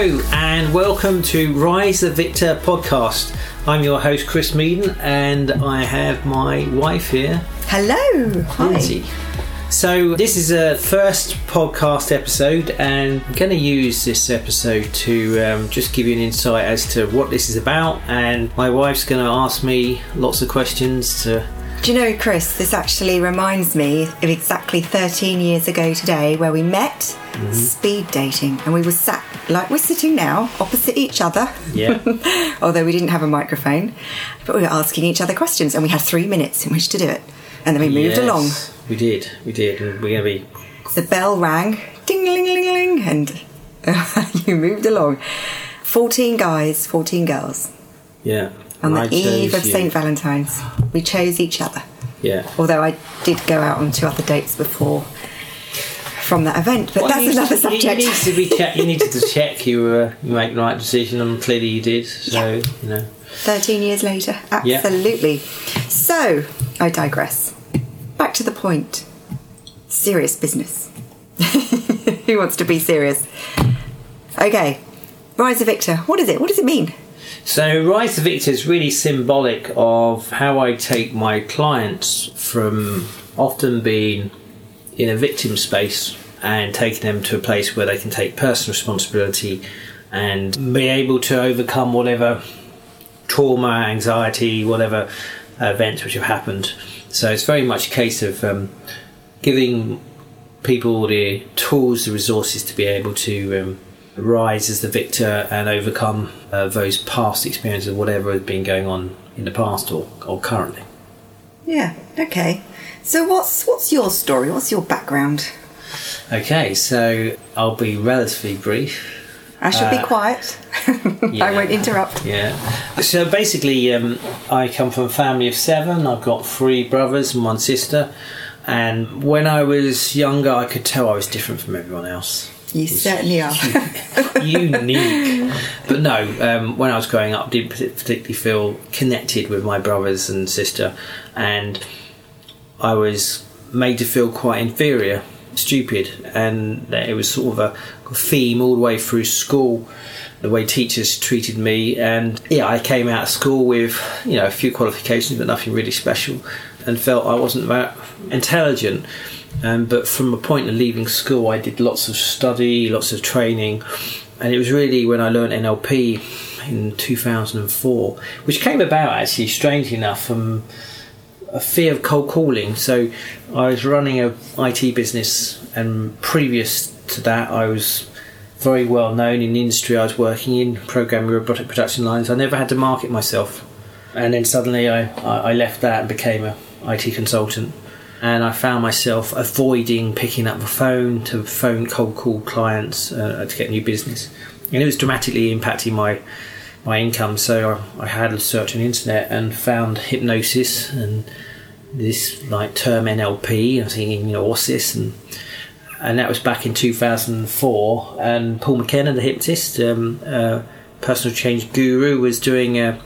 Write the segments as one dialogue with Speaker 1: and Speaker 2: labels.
Speaker 1: Hello and welcome to Rise the Victor podcast. I'm your host Chris Meaden and I have my wife here,
Speaker 2: Hello. Hi.
Speaker 1: Lindsay. So this is a first podcast episode, and I'm going to use this episode to um, just give you an insight as to what this is about. And my wife's going to ask me lots of questions to
Speaker 2: Do you know, Chris, this actually reminds me of exactly 13 years ago today where we met mm-hmm. speed dating and we were sat like we're sitting now opposite each other.
Speaker 1: yeah.
Speaker 2: Although we didn't have a microphone, but we were asking each other questions and we had three minutes in which to do it. And then we moved
Speaker 1: Yes,
Speaker 2: along.
Speaker 1: We did, we did. And we're going to be
Speaker 2: The bell rang, ding, ling, ling, ling, and you moved along. 14 guys, 14 girls.
Speaker 1: yeah.
Speaker 2: On
Speaker 1: And
Speaker 2: the
Speaker 1: I
Speaker 2: eve of. St. Valentine's, we chose each other.
Speaker 1: Yeah.
Speaker 2: Although I did go out on two other dates before from that event, but
Speaker 1: Well,
Speaker 2: that's
Speaker 1: you
Speaker 2: another
Speaker 1: to- You,
Speaker 2: subject.
Speaker 1: need to be check, you needed to check you were you make the right decision, and clearly you did. So
Speaker 2: Yeah.
Speaker 1: you know.
Speaker 2: 13 years later,
Speaker 1: Yeah.
Speaker 2: absolutely. So, I digress. Back to the point. Serious business. Who wants to be serious? Okay, Rise of Victor. What is it? What does it mean?
Speaker 1: So, Rise to Victor is really symbolic of how I take my clients from often being in a victim space and taking them to a place where they can take personal responsibility and be able to overcome whatever trauma, anxiety, whatever events which have happened. So, it's very much a case of um, giving people the tools, the resources to be able to um, rise as the victor and overcome uh, those past experiences of whatever has been going on in the past or, or currently.
Speaker 2: Yeah, okay. So, what's what's your story? What's your background?
Speaker 1: Okay, so I'll be relatively brief.
Speaker 2: I should
Speaker 1: Uh,
Speaker 2: be quiet.
Speaker 1: yeah.
Speaker 2: I won't interrupt.
Speaker 1: Yeah. So basically, um, I come from a family of seven. I've got three brothers and one sister. And when I was younger, I could tell I was different from everyone else.
Speaker 2: You certainly are.
Speaker 1: unique. But no, um, when I was growing up, I didn't particularly feel connected with my brothers and sister, and I was made to feel quite inferior, stupid, and it was sort of a theme all the way through school. The way teachers treated me, and yeah, I came out of school with you know a few qualifications, but nothing really special, and felt I wasn't that intelligent. Um, but from a point of leaving school, I did lots of study, lots of training, and it was really when I learned NLP in 2004, which came about actually, strangely enough, from a fear of cold calling. So I was running a IT business, and previous to that, I was very well known in the industry I was working in, programming robotic production lines. I never had to market myself, and then suddenly I, I I left that and became a IT consultant. And I found myself avoiding picking up the phone to phone cold call clients uh, to get new business, and it was dramatically impacting my my income. So I, I had a search on the internet and found hypnosis and this like term NLP. I was thinking, you know, what's this? And and that was back in 2004. And Paul McKenna, the hypnotist, um, uh, personal change guru, was doing a,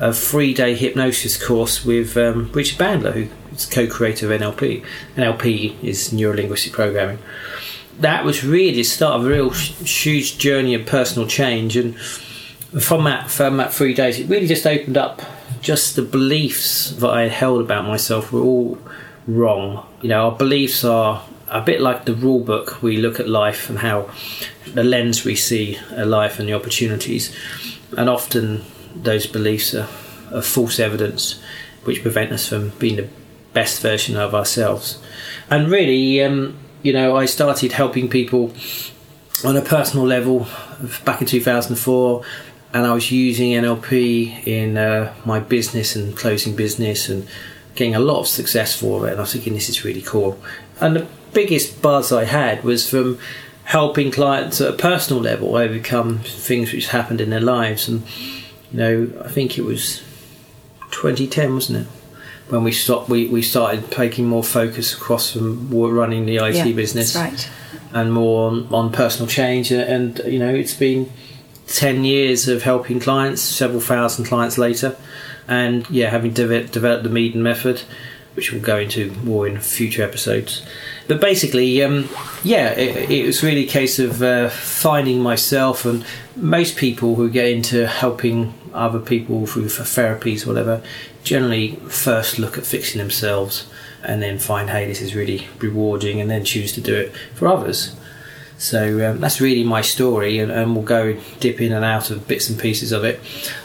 Speaker 1: a three day hypnosis course with um, Richard Bandler, who is co-creator of NLP. NLP is neuro linguistic programming. That was really the start of a real huge journey of personal change, and from that from that three days, it really just opened up. Just the beliefs that I held about myself were all wrong. You know, our beliefs are a bit like the rule book. We look at life and how the lens we see a life and the opportunities, and often those beliefs are, are false evidence, which prevent us from being the best version of ourselves. And really, um, you know, I started helping people on a personal level back in 2004 and I was using NLP in uh, my business and closing business and getting a lot of success for it. And I was thinking this is really cool. And the biggest buzz I had was from helping clients at a personal level overcome things which happened in their lives. And you know I think it was 2010 wasn't it when we stopped we, we started taking more focus across from running the IT
Speaker 2: yeah,
Speaker 1: business
Speaker 2: right.
Speaker 1: and more on, on personal change. And, you know, it's been 10 years of helping clients, several thousand clients later. And yeah, having de- developed the Meaden method which we'll go into more in future episodes. But basically, um, yeah, it, it, was really a case of uh, finding myself, and most people who get into helping other people through for therapies, or whatever, generally first look at fixing themselves and then find, hey, this is really rewarding, and then choose to do it for others. So um, that's really my story, and, and, we'll go dip in and out of bits and pieces of it.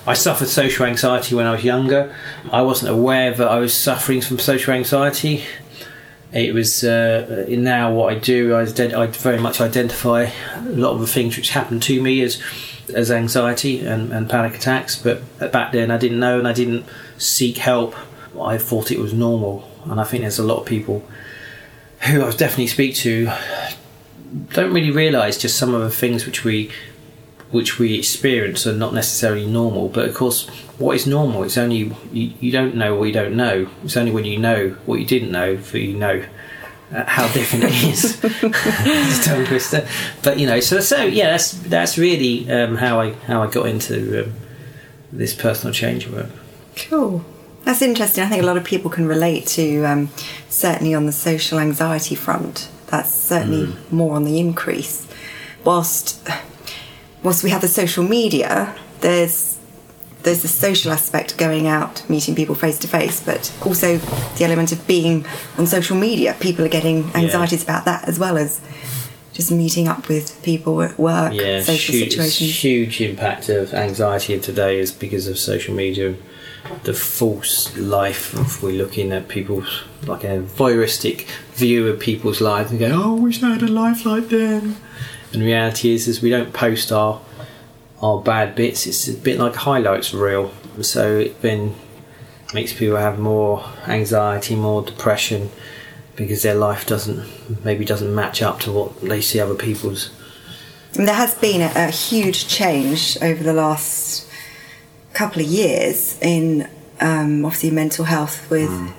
Speaker 1: I suffered social anxiety when I was younger. I wasn't aware that I was suffering from social anxiety. It was uh, now what I do. I, I very much identify a lot of the things which happened to me as as anxiety and, and panic attacks. But back then, I didn't know and I didn't seek help. I thought it was normal, and I think there's a lot of people who I definitely speak to don't really realise just some of the things which we which we experience are not necessarily normal. But of course, what is normal? It's only you, you don't know what you don't know. It's only when you know what you didn't know that you know uh, how different it is. tongue twister. But you know, so so yeah, that's that's really um, how I how I got into um, this personal change work.
Speaker 2: Cool. That's interesting. I think a lot of people can relate to um, certainly on the social anxiety front that's certainly mm. more on the increase. Whilst, whilst we have the social media, there's there's the social aspect going out, meeting people face to face, but also the element of being on social media. People are getting anxieties yeah. about that as well as just meeting up with people at work, yeah, social huge, situations.
Speaker 1: Huge impact of anxiety today is because of social media the false life of we're looking at people's like a voyeuristic view of people's lives and go, oh, I wish I had a life like them. And the reality is, is we don't post our our bad bits. It's a bit like highlights reel, so it then makes people have more anxiety, more depression, because their life doesn't maybe doesn't match up to what they see other people's.
Speaker 2: And there has been a, a huge change over the last couple of years in um, obviously mental health with mm.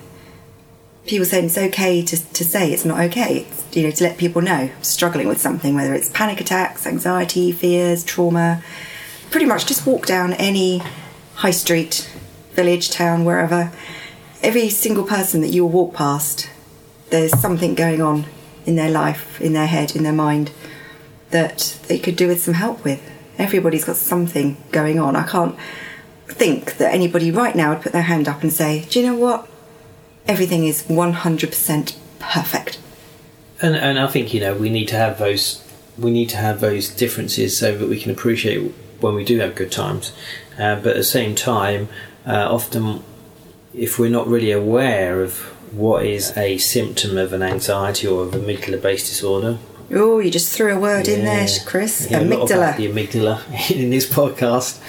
Speaker 2: people saying it's okay to, to say it's not okay. It's, you know, to let people know struggling with something, whether it's panic attacks, anxiety, fears, trauma. Pretty much just walk down any high street, village, town, wherever. Every single person that you'll walk past, there's something going on in their life, in their head, in their mind that they could do with some help with. Everybody's got something going on. I can't think that anybody right now would put their hand up and say, Do you know what? Everything is 100% perfect.
Speaker 1: And, and I think, you know, we need to have those we need to have those differences so that we can appreciate when we do have good times. Uh, but at the same time, uh, often if we're not really aware of what is a symptom of an anxiety or of a amygdala based disorder,
Speaker 2: Oh, you just threw a word yeah. in there, Chris. Yeah, amygdala.
Speaker 1: the amygdala in this podcast.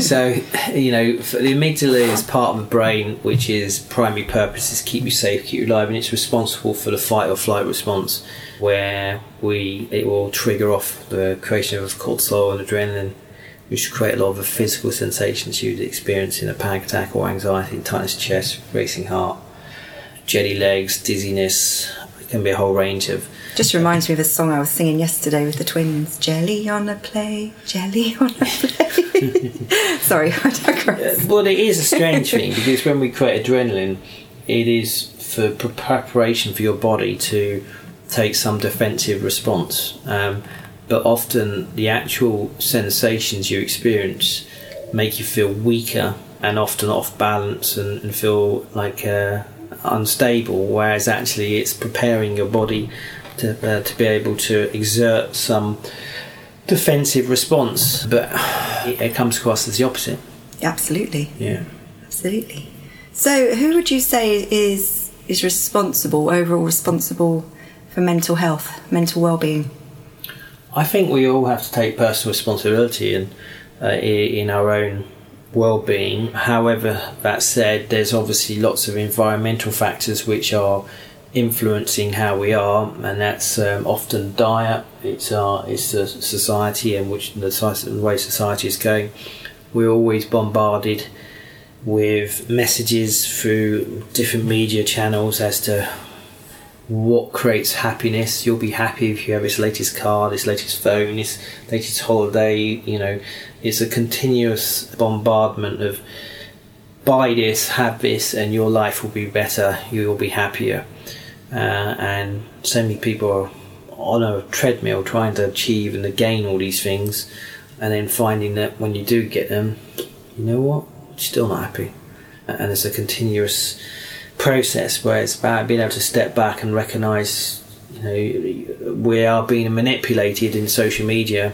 Speaker 1: so, you know, the amygdala is part of the brain which is primary purpose is keep you safe, keep you alive, and it's responsible for the fight or flight response, where we it will trigger off the creation of cortisol and adrenaline, which create a lot of the physical sensations you'd experience in a panic attack or anxiety, tightness of chest, racing heart, jelly legs, dizziness. Can be a whole range of
Speaker 2: just reminds me of a song I was singing yesterday with the twins. Jelly on a play, jelly on a play. Sorry, I digress.
Speaker 1: Well, it is a strange thing because when we create adrenaline, it is for preparation for your body to take some defensive response. Um, but often the actual sensations you experience make you feel weaker and often off balance and, and feel like uh, unstable, whereas actually it's preparing your body to, uh, to be able to exert some defensive response, but it, it comes across as the opposite.
Speaker 2: Absolutely.
Speaker 1: Yeah.
Speaker 2: Absolutely. So, who would you say is is responsible, overall responsible for mental health, mental well-being?
Speaker 1: I think we all have to take personal responsibility in uh, in our own well-being. However, that said, there's obviously lots of environmental factors which are influencing how we are, and that's um, often diet. It's our it's the society in which the, the way society is going. We're always bombarded with messages through different media channels as to what creates happiness. You'll be happy if you have this latest car, this latest phone, this latest holiday. You know, it's a continuous bombardment of buy this, have this, and your life will be better. You will be happier. Uh, and so many people are on a treadmill trying to achieve and to gain all these things, and then finding that when you do get them, you know what, you're still not happy. And it's a continuous process where it's about being able to step back and recognise, you know, we are being manipulated in social media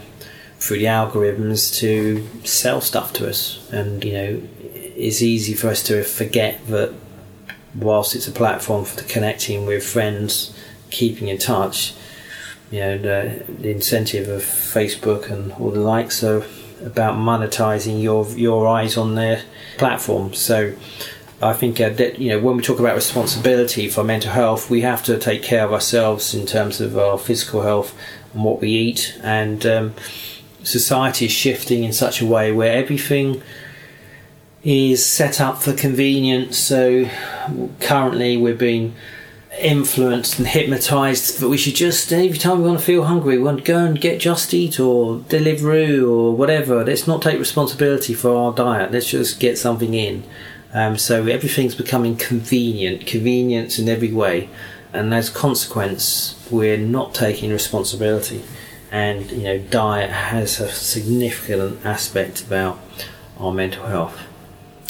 Speaker 1: through the algorithms to sell stuff to us, and you know, it's easy for us to forget that whilst it's a platform for connecting with friends, keeping in touch, you know, the, the incentive of Facebook and all the likes are about monetizing your your eyes on their platform. So I think uh, that you know when we talk about responsibility for mental health, we have to take care of ourselves in terms of our physical health and what we eat. And um, society is shifting in such a way where everything is set up for convenience. So currently we're being influenced and hypnotized that we should just every time we want to feel hungry we want to go and get just eat or deliveroo or whatever. Let's not take responsibility for our diet. Let's just get something in. Um, so everything's becoming convenient convenience in every way. And as a consequence we're not taking responsibility and you know diet has a significant aspect about our mental health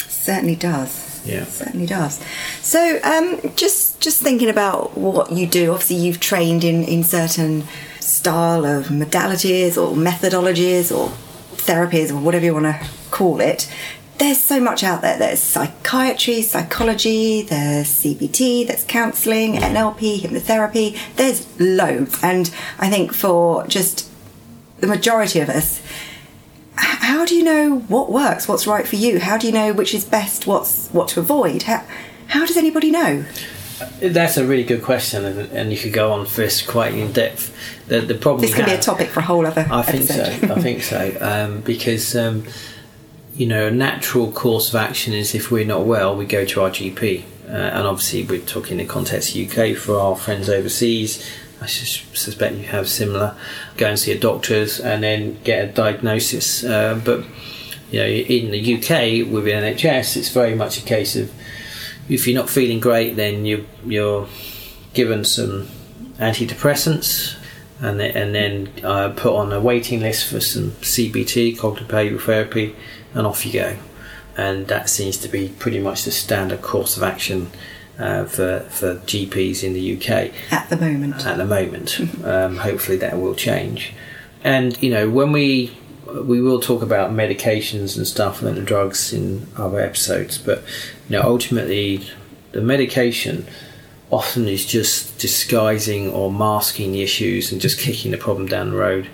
Speaker 2: certainly does
Speaker 1: yeah.
Speaker 2: certainly does. So, um, just just thinking about what you do. Obviously, you've trained in in certain style of modalities or methodologies or therapies or whatever you want to call it. There's so much out there. There's psychiatry, psychology, there's CBT, there's counselling, NLP, hypnotherapy. There's loads, and I think for just the majority of us, how do you know what works, what's right for you? How do you know which is best, what's what to avoid? How, how does anybody know?
Speaker 1: That's a really good question, and, and you could go on for this quite in depth. The, the problem
Speaker 2: this could be a topic for a whole other.
Speaker 1: I think
Speaker 2: episode.
Speaker 1: so. I think so um, because um, you know a natural course of action is if we're not well, we go to our GP, uh, and obviously we're talking in the context of UK for our friends overseas. I suspect you have similar. Go and see a doctor's and then get a diagnosis. Uh, but you know, in the UK with the NHS, it's very much a case of if you're not feeling great, then you you're given some antidepressants, and then, and then uh, put on a waiting list for some CBT, cognitive behavioural therapy, and off you go. And that seems to be pretty much the standard course of action uh, for for GPs in the UK
Speaker 2: at the moment.
Speaker 1: At the moment, um, hopefully that will change. And you know, when we we will talk about medications and stuff and the drugs in other episodes, but you know, ultimately, the medication often is just disguising or masking the issues and just kicking the problem down the road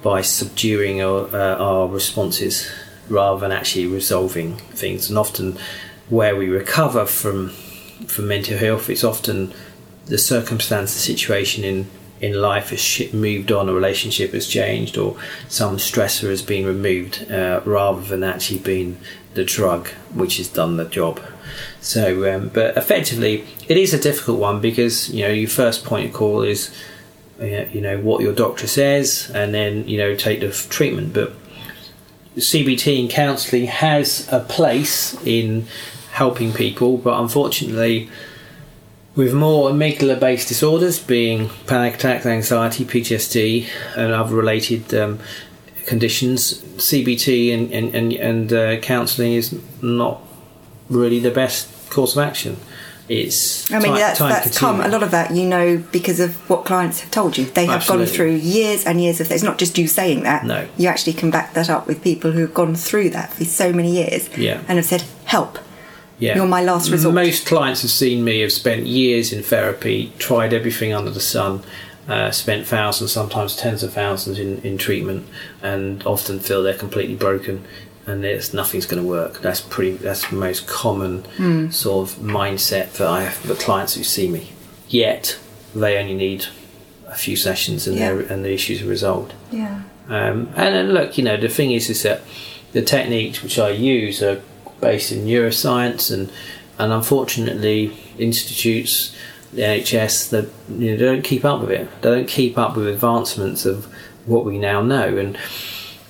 Speaker 1: by subduing our, uh, our responses rather than actually resolving things. And often, where we recover from for mental health, it's often the circumstance, the situation in in life has moved on, a relationship has changed, or some stressor has been removed, uh, rather than actually being the drug which has done the job. So, um, but effectively, it is a difficult one because you know your first point of call is you know what your doctor says, and then you know take the treatment. But CBT and counselling has a place in helping people, but unfortunately, with more amygdala based disorders, being panic attacks, anxiety, PTSD, and other related um, conditions, CBT and, and, and, and uh, counselling is not really the best course of action. It's
Speaker 2: I mean,
Speaker 1: time,
Speaker 2: that's,
Speaker 1: time
Speaker 2: that's come. A lot of that you know because of what clients have told you. They have
Speaker 1: Absolutely.
Speaker 2: gone through years and years of. It's not just you saying that.
Speaker 1: No.
Speaker 2: You actually can back that up with people who have gone through that for so many years
Speaker 1: Yeah.
Speaker 2: and have said, help.
Speaker 1: Yeah.
Speaker 2: You're my last resort.
Speaker 1: Most clients have seen me, have spent years in therapy, tried everything under the sun, uh, spent thousands, sometimes tens of thousands in, in treatment, and often feel they're completely broken and it's nothing's going to work. That's pretty. That's the most common
Speaker 2: Hmm.
Speaker 1: sort of mindset that I have for clients who see me. Yet they only need a few sessions and
Speaker 2: Yeah.
Speaker 1: and the issues are resolved.
Speaker 2: Yeah.
Speaker 1: Um, and then look, you know, the thing is, is that the techniques which I use are based in neuroscience, and and unfortunately, institutes, the NHS, that you know, they don't keep up with it. They don't keep up with advancements of what we now know. And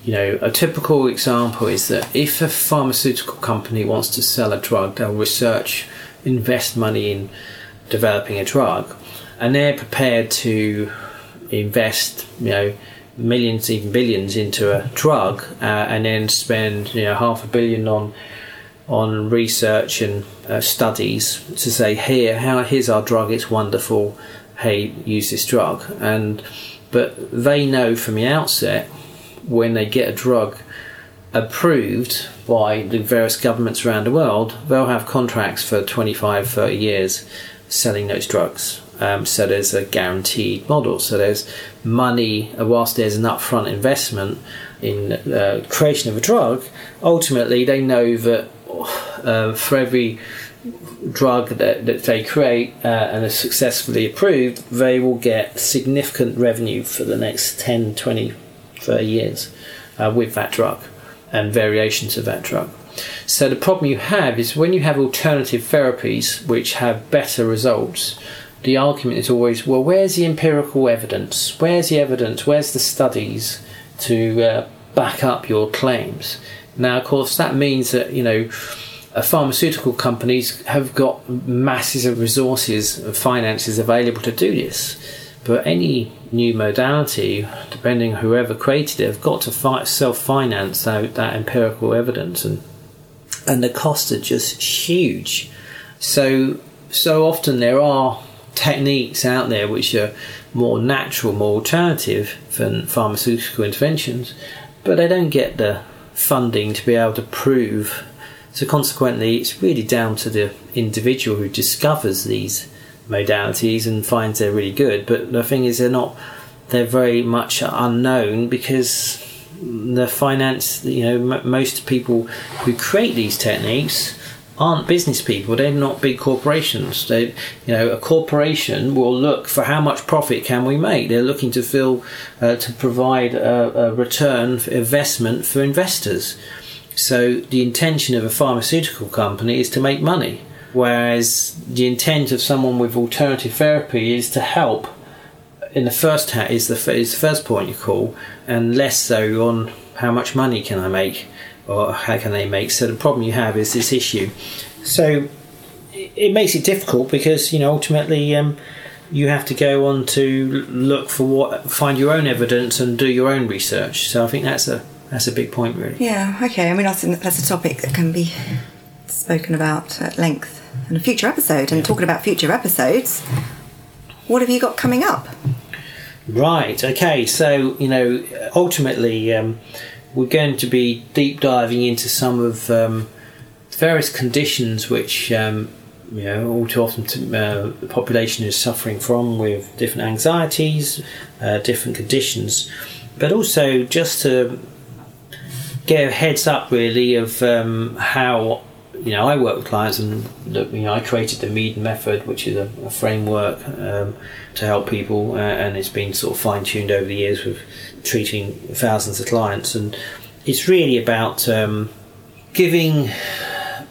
Speaker 1: you know, a typical example is that if a pharmaceutical company wants to sell a drug, they'll research, invest money in developing a drug, and they're prepared to invest, you know, millions, even billions into a drug, uh, and then spend, you know, half a billion on on research and uh, studies to say here, how here's our drug, it's wonderful. Hey, use this drug, and but they know from the outset when they get a drug approved by the various governments around the world, they'll have contracts for 25, 30 years selling those drugs. Um, so there's a guaranteed model. So there's money, uh, whilst there's an upfront investment in uh, creation of a drug, ultimately they know that uh, for every drug that, that they create uh, and is successfully approved, they will get significant revenue for the next 10, 20, 30 years uh, with that drug and variations of that drug. So the problem you have is when you have alternative therapies which have better results, the argument is always, well, where's the empirical evidence? Where's the evidence? Where's the studies to uh, back up your claims? Now, of course, that means that you know uh, pharmaceutical companies have got masses of resources and finances available to do this. But any new modality, depending on whoever created it, have got to fi- self-finance that, that empirical evidence, and and the costs are just huge. So so often there are techniques out there which are more natural, more alternative than pharmaceutical interventions, but they don't get the funding to be able to prove. So consequently, it's really down to the individual who discovers these modalities and finds they're really good. But the thing is, they're not. They're very much unknown because the finance. You know, m- most people who create these techniques aren't business people. They're not big corporations. They, you know, a corporation will look for how much profit can we make. They're looking to fill uh, to provide a, a return for investment for investors. So the intention of a pharmaceutical company is to make money, whereas the intent of someone with alternative therapy is to help. In the first hat is the is the first point you call, and less so on how much money can I make or how can they make? So the problem you have is this issue. So it makes it difficult because you know ultimately um, you have to go on to look for what, find your own evidence and do your own research. So I think that's a that's a big point, really.
Speaker 2: Yeah, okay. I mean, that's, that's a topic that can be spoken about at length in a future episode. And talking about future episodes, what have you got coming up?
Speaker 1: Right. Okay. So you know, ultimately, um, we're going to be deep diving into some of um, various conditions which um, you know all too often uh, the population is suffering from with different anxieties, uh, different conditions, but also just to get a heads up really of um, how you know I work with clients and you know I created the Meaden method, which is a, a framework um, to help people, uh, and it's been sort of fine tuned over the years with treating thousands of clients, and it's really about um, giving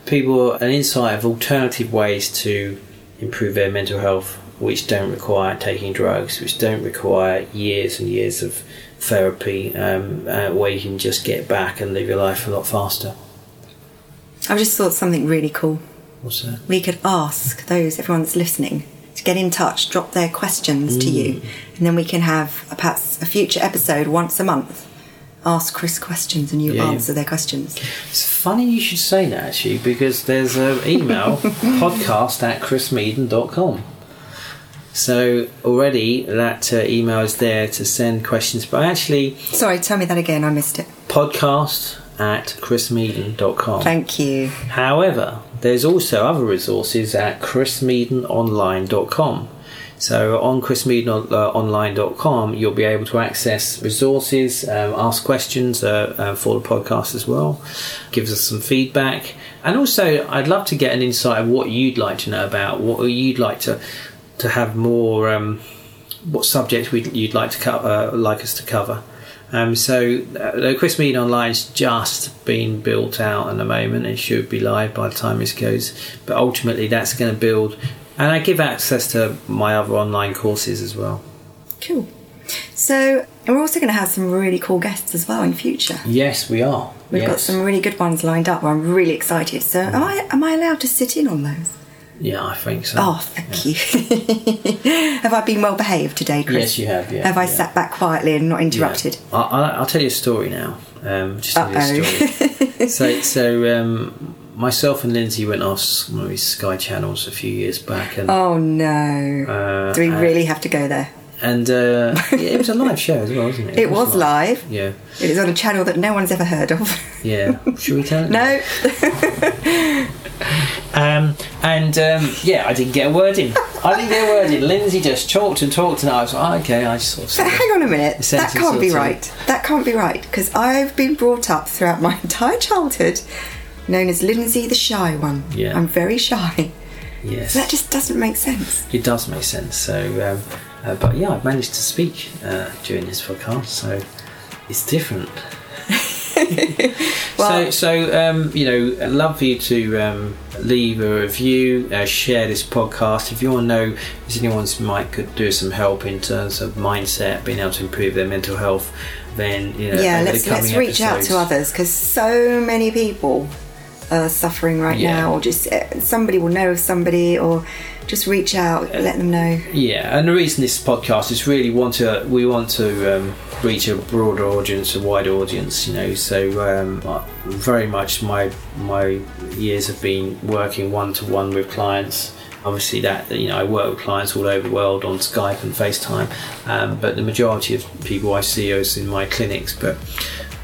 Speaker 1: people an insight of alternative ways to improve their mental health, which don't require taking drugs, which don't require years and years of therapy, um, uh, where you can just get back and live your life a lot faster.
Speaker 2: I just thought something really cool.
Speaker 1: What's that?
Speaker 2: We could ask those, everyone that's listening, to get in touch, drop their questions to you, and then we can have a, perhaps a future episode once a month. Ask Chris questions and you
Speaker 1: Yeah, yeah.
Speaker 2: answer their questions.
Speaker 1: It's funny you should say that actually because there's an email podcast at chrismeaden.com. So already that uh, email is there to send questions, but actually
Speaker 2: Sorry, tell me that again, I missed it.
Speaker 1: podcast at chrismeaden.com.
Speaker 2: Thank you.
Speaker 1: However, there's also other resources at chrismeadenonline.com. So on chrismeadenonline.com, you'll be able to access resources, um, ask questions uh, uh, for the podcast as well, gives us some feedback, and also I'd love to get an insight of what you'd like to know about, what you'd like to to have more, um, what subjects we'd, you'd like to co- uh, like us to cover. Um, so uh, the Chris Meaden Online's just been built out at the moment. It should be live by the time this goes. But ultimately, that's going to build, and I give access to my other online courses as well.
Speaker 2: Cool. So we're also going to have some really cool guests as well in future.
Speaker 1: Yes, we are.
Speaker 2: We've got some really good ones lined up. I'm really excited. So am I am I allowed to sit in on those?
Speaker 1: Yeah, I think so.
Speaker 2: Oh, thank you. have I been well behaved today, Chris?
Speaker 1: Yes, you have, yeah,
Speaker 2: have I
Speaker 1: yeah.
Speaker 2: sat back quietly and not
Speaker 1: Yeah.
Speaker 2: interrupted?
Speaker 1: I, I, I'll tell you a story now. Um, just tell you a story. so, so um, myself and Lindsay went off one of these Sky channels a few years back, and
Speaker 2: Oh no.
Speaker 1: Uh,
Speaker 2: Do we really have to go there?
Speaker 1: and uh, it was a live show as well, wasn't it?
Speaker 2: It was live.
Speaker 1: Yeah,
Speaker 2: It is on a channel that no one's ever heard of.
Speaker 1: yeah. Should we tell it?
Speaker 2: no.
Speaker 1: Um, and um, yeah, I didn't get a word in. I didn't get a word in. Lindsay just talked and talked, and I was like, oh, okay, I just sort of.
Speaker 2: But hang on a minute. That can't be right. That can't be right because I've been brought up throughout my entire childhood known as Lindsay the shy one.
Speaker 1: Yeah.
Speaker 2: I'm very shy.
Speaker 1: Yes,
Speaker 2: So that just doesn't make sense.
Speaker 1: it does make sense. So, um, uh, but yeah, I've managed to speak uh, during this podcast, so it's different.
Speaker 2: Well-
Speaker 1: so, so um, you know, I'd love for you to um, leave a review, uh, share this podcast. If you want to know if anyone might could do some help in terms of mindset, being able to improve their mental health, then you know,
Speaker 2: yeah, let's let's reach out to others because so many people are suffering right
Speaker 1: Yeah.
Speaker 2: now, or just uh, somebody will know of somebody, or just reach out, let them know.
Speaker 1: Yeah, and the reason this podcast is really want to we want to um, reach a broader audience, a wider audience. You know, so um, uh, very much my my years have been working one to one with clients. Obviously, that you know I work with clients all over the world on Skype and FaceTime, um, but the majority of people I see is in my clinics. But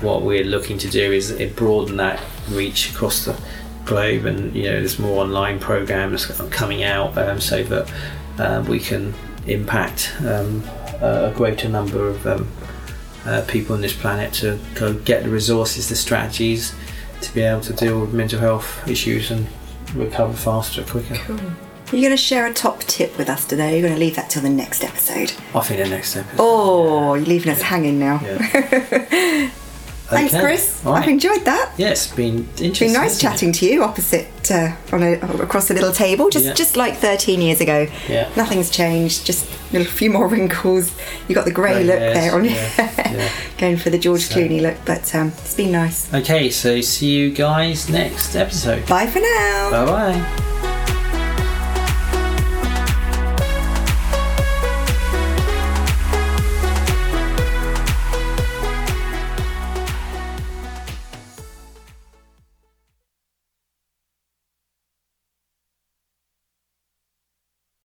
Speaker 1: what we're looking to do is broaden that reach across the globe and you know there's more online programs coming out um, so that uh, we can impact um, a greater number of um, uh, people on this planet to go get the resources the strategies to be able to deal with mental health issues and recover faster quicker
Speaker 2: You're going to share a top tip with us today. You're going to leave that till the next episode.
Speaker 1: I think the next episode
Speaker 2: Oh, you're leaving us hanging now.
Speaker 1: yeah.
Speaker 2: Thanks, Chris.
Speaker 1: right.
Speaker 2: I've enjoyed that.
Speaker 1: yeah it's been interesting
Speaker 2: It's been nice
Speaker 1: hasn't it?
Speaker 2: chatting to you opposite uh, on a, across a little table, just
Speaker 1: Yeah.
Speaker 2: just like 13 years ago.
Speaker 1: Yeah.
Speaker 2: Nothing's changed, just a few more wrinkles. You got the
Speaker 1: grey
Speaker 2: look
Speaker 1: hairs,
Speaker 2: there on your
Speaker 1: yeah, yeah.
Speaker 2: going for the George
Speaker 1: So-
Speaker 2: Clooney look, but um, it's been nice.
Speaker 1: okay so see you guys next episode
Speaker 2: Bye for now.
Speaker 1: bye bye